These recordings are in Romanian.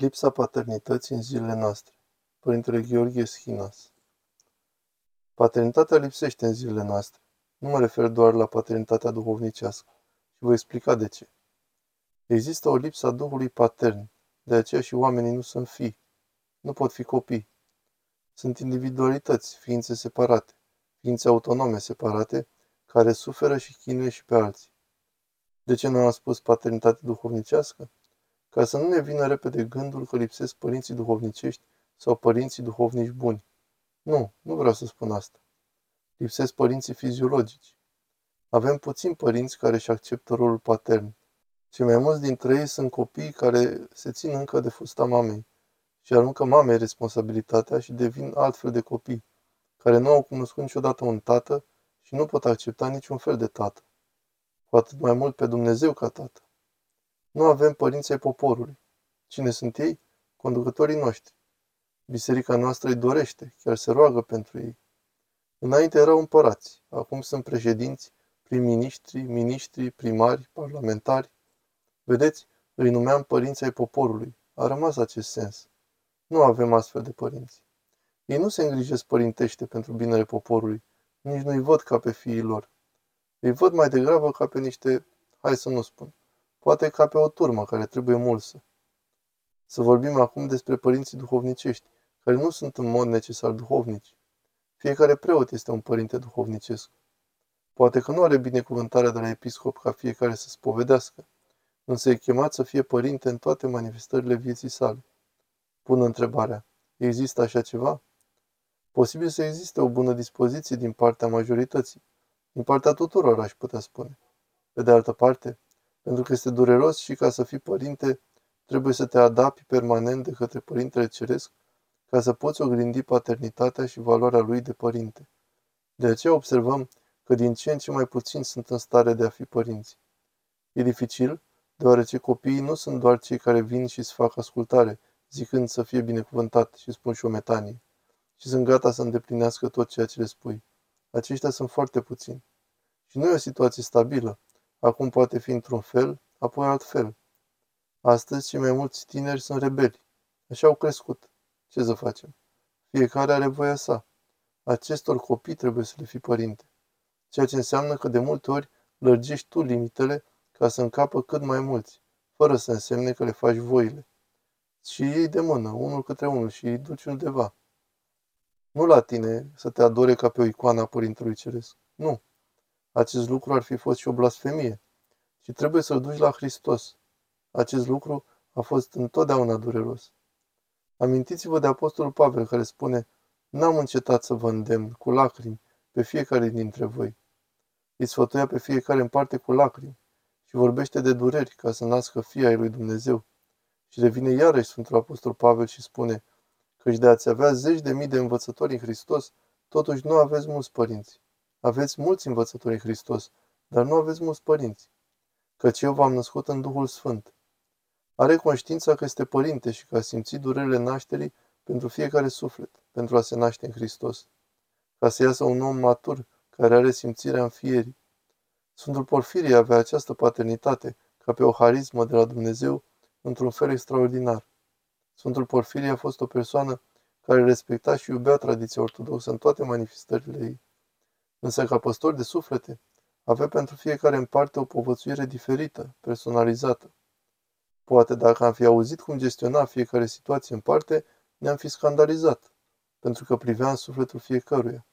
Lipsa paternității în zilele noastre. Părintele Gheorghe Schinas Paternitatea lipsește în zilele noastre. Nu mă refer doar la paternitatea duhovnicească și voi explica de ce. Există o lipsă a Duhului patern, de aceea și oamenii nu sunt fii, nu pot fi copii. Sunt individualități, ființe separate, ființe autonome separate, care suferă și chinuie și pe alții. De ce nu am spus paternitate duhovnicească? Ca să nu ne vină repede gândul că lipsesc părinții duhovnicești sau părinții duhovnici buni. Nu, nu vreau să spun asta. Lipsesc părinții fiziologici. Avem puțini părinți care își acceptă rolul patern. Cei mai mulți dintre ei sunt copii care se țin încă de fusta mamei și aruncă mamei responsabilitatea și devin altfel de copii, care nu au cunoscut niciodată un tată și nu pot accepta niciun fel de tată. Cu atât mai mult pe Dumnezeu ca tată. Nu avem părinții ai poporului. Cine sunt ei? Conducătorii noștri. Biserica noastră îi dorește, chiar se roagă pentru ei. Înainte erau împărați, acum sunt președinți, prim-ministri, miniștri, primari, parlamentari. Vedeți, îi numeam părinții ai poporului. A rămas acest sens. Nu avem astfel de părinți. Ei nu se îngrijesc părintește pentru binele poporului, nici nu-i văd ca pe fiii lor. Îi văd mai degrabă ca pe niște, hai să nu spun, poate ca pe o turmă care trebuie mulsă. Să vorbim acum despre părinții duhovnicești, care nu sunt în mod necesar duhovnici. Fiecare preot este un părinte duhovnicesc. Poate că nu are binecuvântarea de la episcop ca fiecare să spovedească, însă e chemat să fie părinte în toate manifestările vieții sale. Pun întrebarea, există așa ceva? Posibil să existe o bună dispoziție din partea majorității, din partea tuturor, aș putea spune. Pe de altă parte, pentru că este dureros și ca să fii părinte, trebuie să te adapti permanent de către Părintele Ceresc ca să poți oglindi paternitatea și valoarea lui de părinte. De aceea observăm că din ce în ce mai puțini sunt în stare de a fi părinți. E dificil, deoarece copiii nu sunt doar cei care vin și îți fac ascultare, zicând să fie binecuvântat și spun și o metanie, și sunt gata să îndeplinească tot ceea ce le spui. Aceștia sunt foarte puțini. Și nu e o situație stabilă, Acum poate fi într-un fel, apoi altfel. Astăzi, cei mai mulți tineri sunt rebeli. Așa au crescut. Ce să facem? Fiecare are voia sa. Acestor copii trebuie să le fii părinte. Ceea ce înseamnă că de multe ori lărgești tu limitele ca să încapă cât mai mulți, fără să însemne că le faci voile. Și ei de mână, unul către unul, și îi duci undeva. Nu la tine să te adore ca pe o icoană a Părintelui Ceresc. Nu. Acest lucru ar fi fost și o blasfemie. Și trebuie să-L duci la Hristos. Acest lucru a fost întotdeauna dureros. Amintiți-vă de Apostolul Pavel care spune, N-am încetat să vă îndemn cu lacrimi pe fiecare dintre voi. Îi sfătuia pe fiecare în parte cu lacrimi și vorbește de dureri ca să nască fia ai lui Dumnezeu. Și revine iarăși Sfântul Apostol Pavel și spune, căci de ați avea zeci de mii de învățători în Hristos, totuși nu aveți mulți părinți. Aveți mulți învățători în Hristos, dar nu aveți mulți părinți, căci eu v-am născut în Duhul Sfânt. Are conștiința că este părinte și că a simțit durerile nașterii pentru fiecare suflet, pentru a se naște în Hristos, ca să iasă un om matur care are simțirea înfierii. Sfântul Porfirie avea această paternitate ca pe o harismă de la Dumnezeu într-un fel extraordinar. Sfântul Porfirie a fost o persoană care respecta și iubea tradiția ortodoxă în toate manifestările ei. Însă ca păstor de suflete, avea pentru fiecare în parte o povățuire diferită, personalizată. Poate dacă am fi auzit cum gestiona fiecare situație în parte, ne-am fi scandalizat, pentru că privea în sufletul fiecăruia.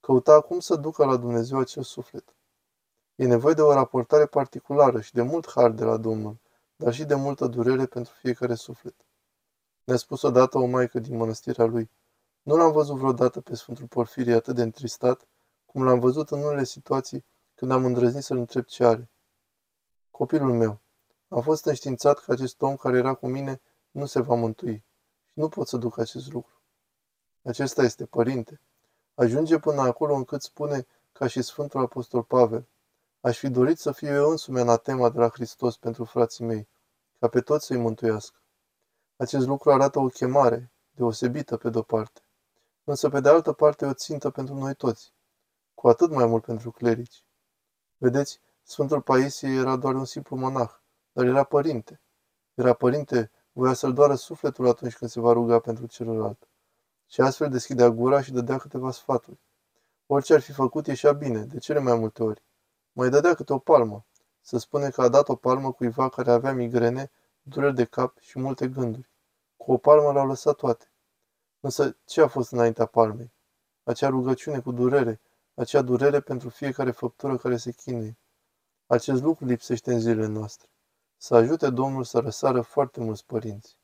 Căuta cum să ducă la Dumnezeu acel suflet. E nevoie de o raportare particulară și de mult har de la Domnul, dar și de multă durere pentru fiecare suflet. Ne-a spus odată o maică din mănăstirea lui. Nu l-am văzut vreodată pe Sfântul Porfirie atât de întristat cum l-am văzut în unele situații când am îndrăznit să-l întreb ce are. Copilul meu, am fost înștiințat că acest om care era cu mine nu se va mântui și nu pot să duc acest lucru. Acesta este părinte. Ajunge până acolo încât spune, ca și Sfântul Apostol Pavel, aș fi dorit să fiu eu însumi anatema de la Hristos pentru frații mei, ca pe toți să-i mântuiască. Acest lucru arată o chemare, deosebită pe de-o parte, însă pe de altă parte o țintă pentru noi toți cu atât mai mult pentru clerici. Vedeți, Sfântul Paisie era doar un simplu monah, dar era părinte. Era părinte Voia să-l doară sufletul atunci când se va ruga pentru celălalt. Și astfel deschidea gura și dădea câteva sfaturi. Orice ar fi făcut ieșea bine, de cele mai multe ori. Mai dădea câte o palmă. Să spune că a dat o palmă cuiva care avea migrene, dureri de cap și multe gânduri. Cu o palmă l-au lăsat toate. Însă ce a fost înaintea palmei? Acea rugăciune cu durere, acea durere pentru fiecare făptură care se chinuie. Acest lucru lipsește în zilele noastre. Să ajute Domnul să răsară foarte mulți părinți.